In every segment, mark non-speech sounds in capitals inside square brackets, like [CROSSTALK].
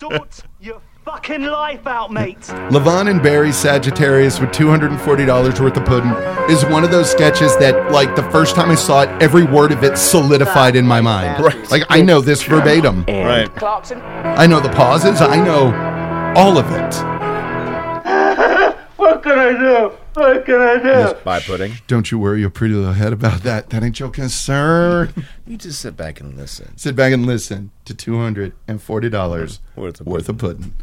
Sort your fucking life out, mate. Levon and Barry Sagittarius with $240 worth of pudding is one of those sketches that, like, the first time I saw it, every word of it solidified in my mind. Right. Like, I know this verbatim. Right. Clarkson. I know the pauses. I know all of it. [LAUGHS] What can I do? What can I do? Just buy pudding. Don't you worry your pretty little head about that. That ain't your concern. [LAUGHS] You just sit back and listen. Sit back and listen to $240 Worth of worth of pudding.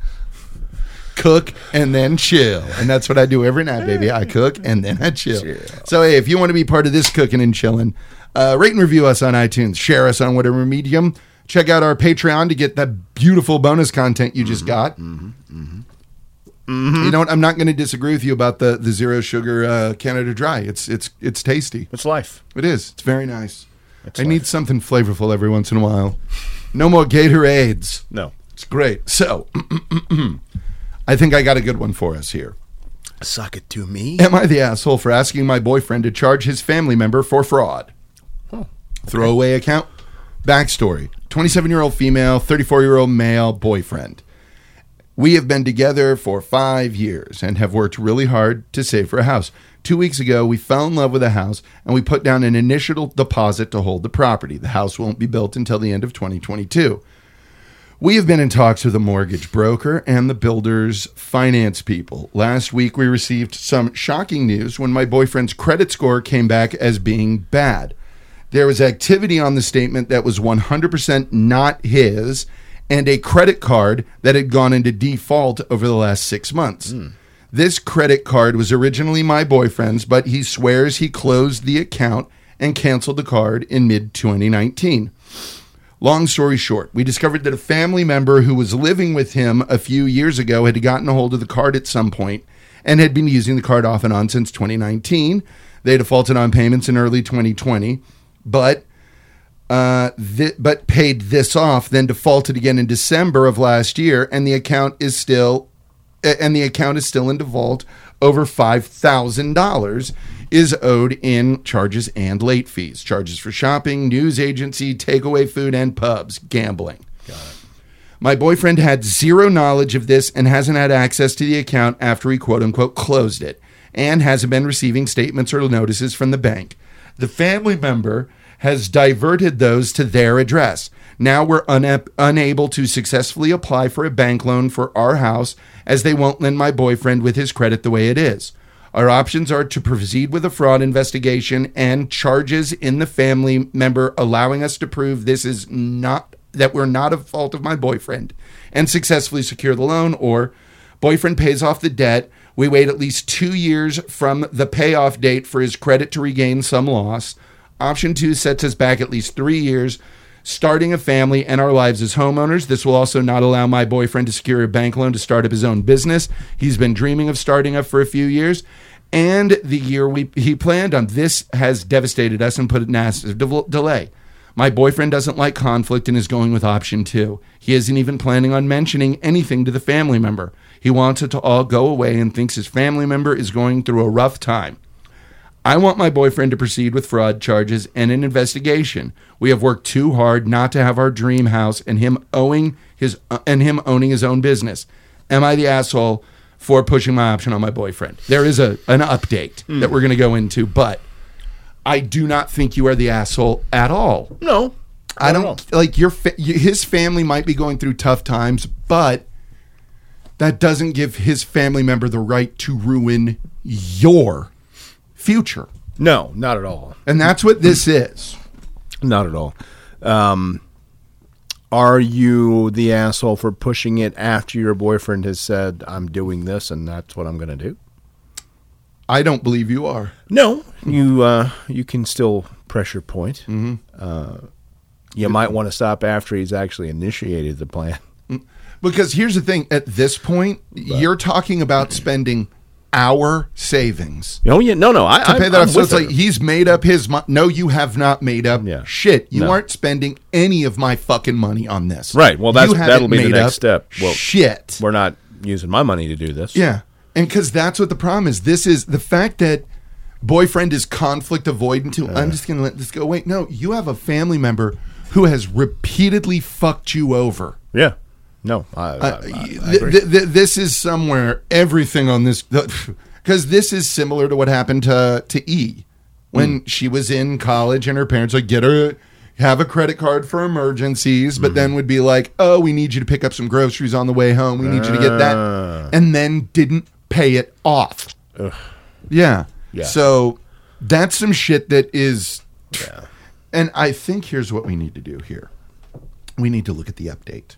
Cook and then chill. And that's what I do every night, baby. I cook and then I chill. Chill. So, hey, if you want to be part of this cooking and chilling, uh, rate and review us on iTunes. Share us on whatever medium. Check out our Patreon to get that beautiful bonus content you just mm-hmm. got. Mm-hmm. Mm-hmm. You know what? I'm not going to disagree with you about the, the zero sugar uh, Canada Dry. It's it's it's tasty. It's life. It is. It's very nice. It's I life. need something flavorful every once in a while. No more Gatorades. No. It's great. So, [CLEARS THROAT] I think I got a good one for us here. Suck it to me. Am I the asshole for asking my boyfriend to charge his family member for fraud? Throwaway account. Backstory 27 year old female, 34 year old male boyfriend. We have been together for five years and have worked really hard to save for a house. Two weeks ago, we fell in love with a house and we put down an initial deposit to hold the property. The house won't be built until the end of 2022. We have been in talks with a mortgage broker and the builder's finance people. Last week, we received some shocking news when my boyfriend's credit score came back as being bad. There was activity on the statement that was 100% not his and a credit card that had gone into default over the last six months. Hmm. This credit card was originally my boyfriend's, but he swears he closed the account and canceled the card in mid 2019. Long story short, we discovered that a family member who was living with him a few years ago had gotten a hold of the card at some point and had been using the card off and on since 2019. They defaulted on payments in early 2020, but uh, thi- but paid this off, then defaulted again in December of last year, and the account is still and the account is still in default. Over five thousand dollars is owed in charges and late fees, charges for shopping, news agency, takeaway food, and pubs, gambling. My boyfriend had zero knowledge of this and hasn't had access to the account after he quote unquote closed it and hasn't been receiving statements or notices from the bank. The family member has diverted those to their address. Now we're una- unable to successfully apply for a bank loan for our house as they won't lend my boyfriend with his credit the way it is. Our options are to proceed with a fraud investigation and charges in the family member allowing us to prove this is not that we're not a fault of my boyfriend and successfully secure the loan or boyfriend pays off the debt we wait at least 2 years from the payoff date for his credit to regain some loss option 2 sets us back at least 3 years starting a family and our lives as homeowners. This will also not allow my boyfriend to secure a bank loan to start up his own business. He's been dreaming of starting up for a few years. And the year we he planned on this has devastated us and put a massive dev- delay. My boyfriend doesn't like conflict and is going with option two. He isn't even planning on mentioning anything to the family member. He wants it to all go away and thinks his family member is going through a rough time. I want my boyfriend to proceed with fraud charges and an investigation. We have worked too hard not to have our dream house and him owing his uh, and him owning his own business. Am I the asshole for pushing my option on my boyfriend? There is a an update that we're going to go into, but I do not think you are the asshole at all. No. I don't like your fa- his family might be going through tough times, but that doesn't give his family member the right to ruin your future. No, not at all. And that's what this is. Not at all. Um, are you the asshole for pushing it after your boyfriend has said, I'm doing this and that's what I'm going to do? I don't believe you are. No. You uh, you can still pressure point. Mm-hmm. Uh, you might want to stop after he's actually initiated the plan. Because here's the thing at this point, you're talking about spending our savings. Oh, yeah. No, no. I, to pay that I'm off. So it's like he's made up his money. No, you have not made up Yeah. shit. You No. aren't spending any of my fucking money on this. Right. Well, that's- that'll be the next step. Well, shit. We're not using my money to do this. Yeah. And because that's what the problem is. This is the fact that boyfriend is conflict avoidant too. I'm uh. just going to let this go. Wait, no, you have a family member who has repeatedly fucked you over. Yeah. No, I, I, Uh, I, I th- th- th- this is somewhere everything on this because [LAUGHS] this is similar to what happened to to E when Hmm. she was in college and her parents would get her have a credit card for emergencies, but Hmm. then would be like, "Oh, we need you to pick up some groceries on the way home. We need you to get that," Ah. and then didn't pay it off. Yeah. Yeah. So that's some shit that is. Yeah. And I think here's what we need to do here. We need to look at the update.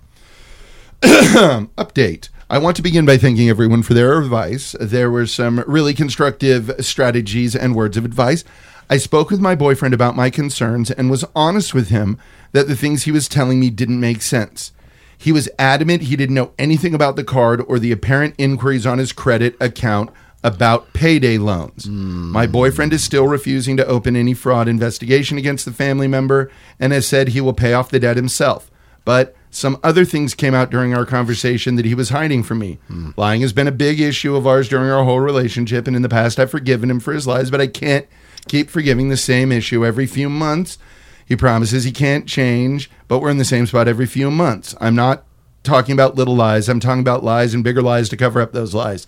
[COUGHS] update. I want to begin by thanking everyone for their advice. There were some really constructive strategies and words of advice. I spoke with my boyfriend about my concerns and was honest with him that the things he was telling me didn't make sense. He was adamant he didn't know anything about the card or the apparent inquiries on his credit account about payday loans. Hmm. My boyfriend is still refusing to open any fraud investigation against the family member and has said he will pay off the debt himself. But some other things came out during our conversation that he was hiding from me. Lying has been a big issue of ours during our whole relationship, and in the past I've forgiven him for his lies, but I can't keep forgiving the same issue every few months. He promises he can't change, but we're in the same spot every few months. I'm not talking about little lies, I'm talking about lies and bigger lies to cover up those lies.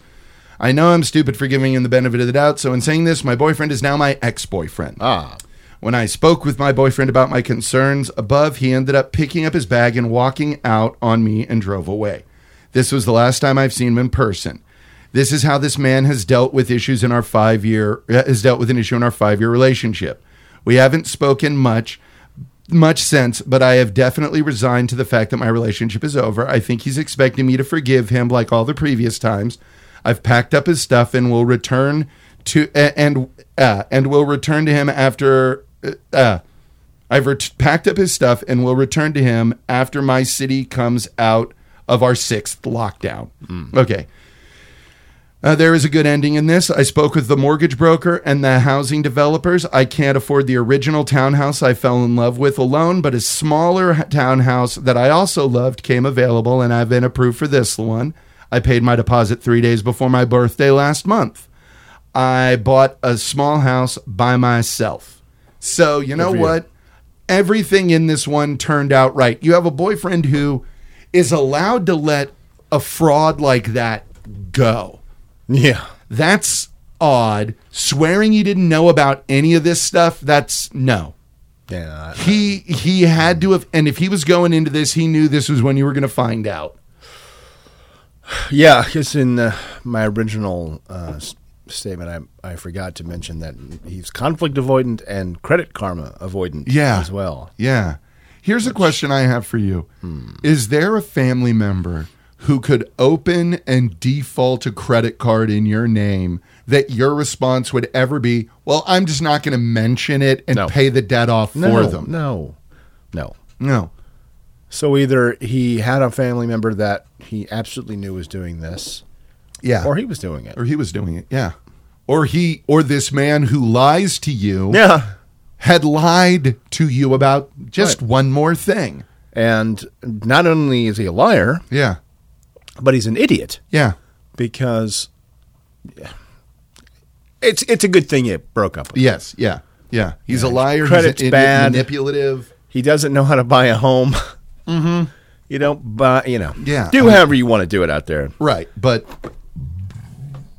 I know I'm stupid for giving him the benefit of the doubt, so in saying this, my boyfriend is now my ex boyfriend. Ah, When I spoke with my boyfriend about my concerns above, he ended up picking up his bag and walking out on me and drove away. This was the last time I've seen him in person. This is how this man has dealt with issues in our five year uh, has dealt with an issue in our five year relationship. We haven't spoken much much sense, but I have definitely resigned to the fact that my relationship is over. I think he's expecting me to forgive him like all the previous times. I've packed up his stuff and will return to and uh, and will return to him after uh, uh, I've ret- packed up his stuff and will return to him after my city comes out of our sixth lockdown. Okay. Uh, there is a good ending in this. I spoke with the mortgage broker and the housing developers. I can't afford the original townhouse I fell in love with alone, but a smaller townhouse that I also loved came available, and I've been approved for this one. I paid my deposit three days before my birthday last month. I bought a small house by myself. So, you know you. what? Everything in this one turned out right. You have a boyfriend who is allowed to let a fraud like that go. yeah. That's odd. Swearing he didn't know about any of this stuff, that's no. Yeah. He he had to have and if he was going into this, he knew this was when you were going to find out. [SIGHS] Yeah, because in uh, my original uh, statement, I, I forgot to mention that he's conflict avoidant and credit karma avoidant Yeah. as well. Yeah. Here's a question I have for you. Hmm. Is there a family member who could open and default a credit card in your name that your response would ever be, "Well, I'm just not going to mention it and No. pay the debt off No, for them." no, no. No. So either he had a family member that he absolutely knew was doing this, Yeah. or he was doing it. or he was doing it. Yeah. Or he or this man who lies to you Yeah. had lied to you about just Right. one more thing. And not only is he a liar, Yeah. but he's an idiot Yeah. because yeah, it's it's a good thing it broke up. With him. Yes. Yeah. Yeah. He's a liar. credit's he's a- bad. manipulative. He doesn't know how to buy a home. Mm-hmm. [LAUGHS] You don't buy, you know. Yeah. Do however you want to do it out there. Right. But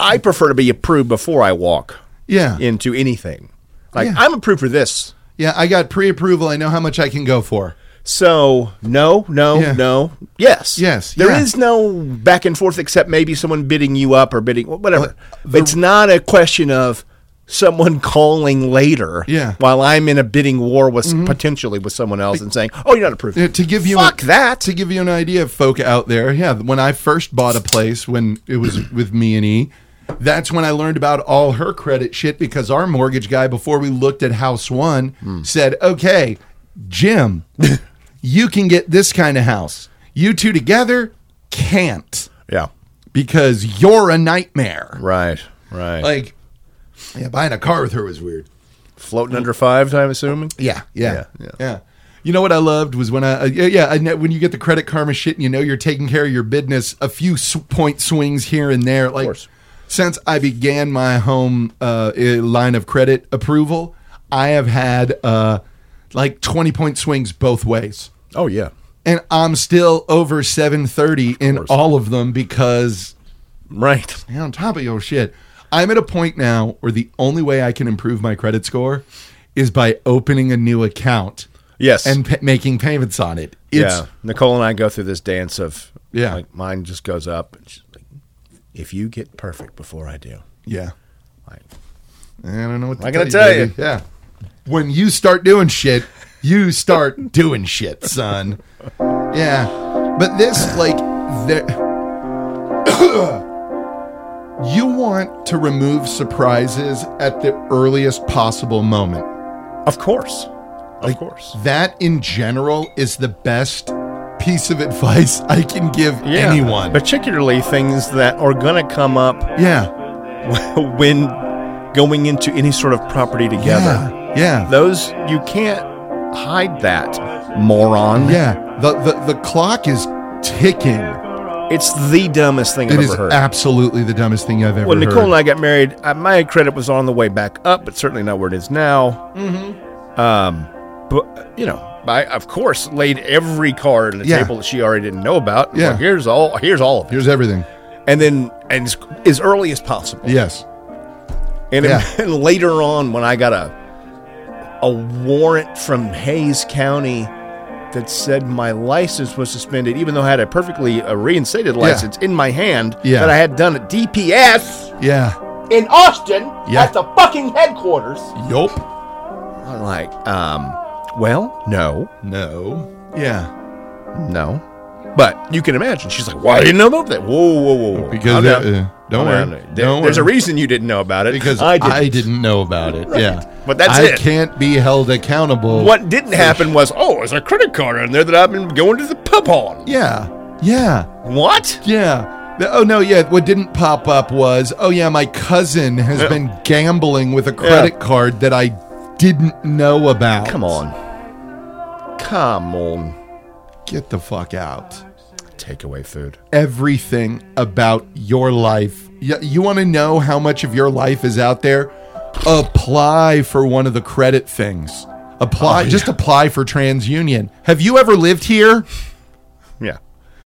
I prefer to be approved before I walk yeah. into anything. Like Yeah. I'm approved for this. Yeah. I got pre approval. I know how much I can go for. So no, no, Yeah. no, yes, Yes, There is yeah. no back and forth except maybe someone bidding you up or bidding whatever. the- it's not a question of someone calling later. Yeah. Mm-hmm. while I'm in a bidding war with potentially with someone else and saying, "Oh, you're not approved." Uh, to give you Fuck a, that. to give you an idea of folk out there yeah when i first bought a place when it was with me and e that's when i learned about all her credit shit because our mortgage guy before we looked at house one Hmm. said okay jim [LAUGHS] you can get this kind of house you two together can't yeah, because you're a nightmare right, right. like yeah buying a car with her was weird Floating under five, I'm assuming. Yeah, yeah, Yeah, yeah. yeah. You know what I loved was when I uh, yeah, I when you get the credit karma shit and you know you're taking care of your business, a few s- point swings here and there. Like course. Since I began my home uh, line of credit approval, I have had uh, like twenty point swings both ways. Oh yeah, and I'm still over 730 in all of them because Right. [LAUGHS] you're on top of your shit. I'm at a point now where the only way I can improve my credit score is by opening a new account Yes. and pa- making payments on it. It's yeah. Nicole and I go through this dance of Yeah. Like mine just goes up. Like, if you get perfect before I do, yeah. like, I don't know what to I gotta you, tell you. Yeah. When you start doing shit, you start [LAUGHS] doing shit, son. Yeah. But this, like, there. [COUGHS] you want to remove surprises at the earliest possible moment. of course, of Like, course. That, in general, is the best piece of advice [LAUGHS] I can give anyone. particularly things that are going to come up yeah. [LAUGHS] when going into any sort of property together. Yeah. Yeah. Those you can't hide that, moron. Yeah. The, the, the clock is ticking. It's the dumbest thing It I've is ever heard. absolutely the dumbest thing I've ever when heard. When Nicole and I got married, my credit was on the way back up, but certainly not where it is now. Mm-hmm. Um, but you know, I of course laid every card on the Yeah. table that she already didn't know about. Yeah. Well, here's all. Here's all of it. Here's everything. And then and as, as early as possible. Yes. And, Yeah. [LAUGHS] and later on, when I got a a warrant from Hays County that said my license was suspended, even though I had a perfectly uh, reinstated license in my hand Yeah. that I had done at DPS Yeah. in Austin Yeah. at the fucking headquarters. Yup. I'm like, um, well, no, No. Yeah. no. But you can imagine. She's like, why didn't know about that? Whoa, whoa, whoa. whoa. Because Calm uh, don't worry. There- Don't There's a reason you didn't know about it. because [LAUGHS] I I did. didn't, know about it. Yeah. But that's it. I it. can't be held accountable. What didn't happen was, oh, there's a credit card in there that I've been going to the pub on. Yeah. Yeah. What? Yeah. Oh no, yeah. What didn't pop up was, oh yeah, my cousin has Yeah. been gambling with a credit card that I didn't know about. Come on. Come on. Get the fuck out. Takeaway food. Everything about your life. You, you want to know how much of your life is out there? Apply for one of the credit things. Apply, Oh, just apply for TransUnion. Have you ever lived here? Yeah.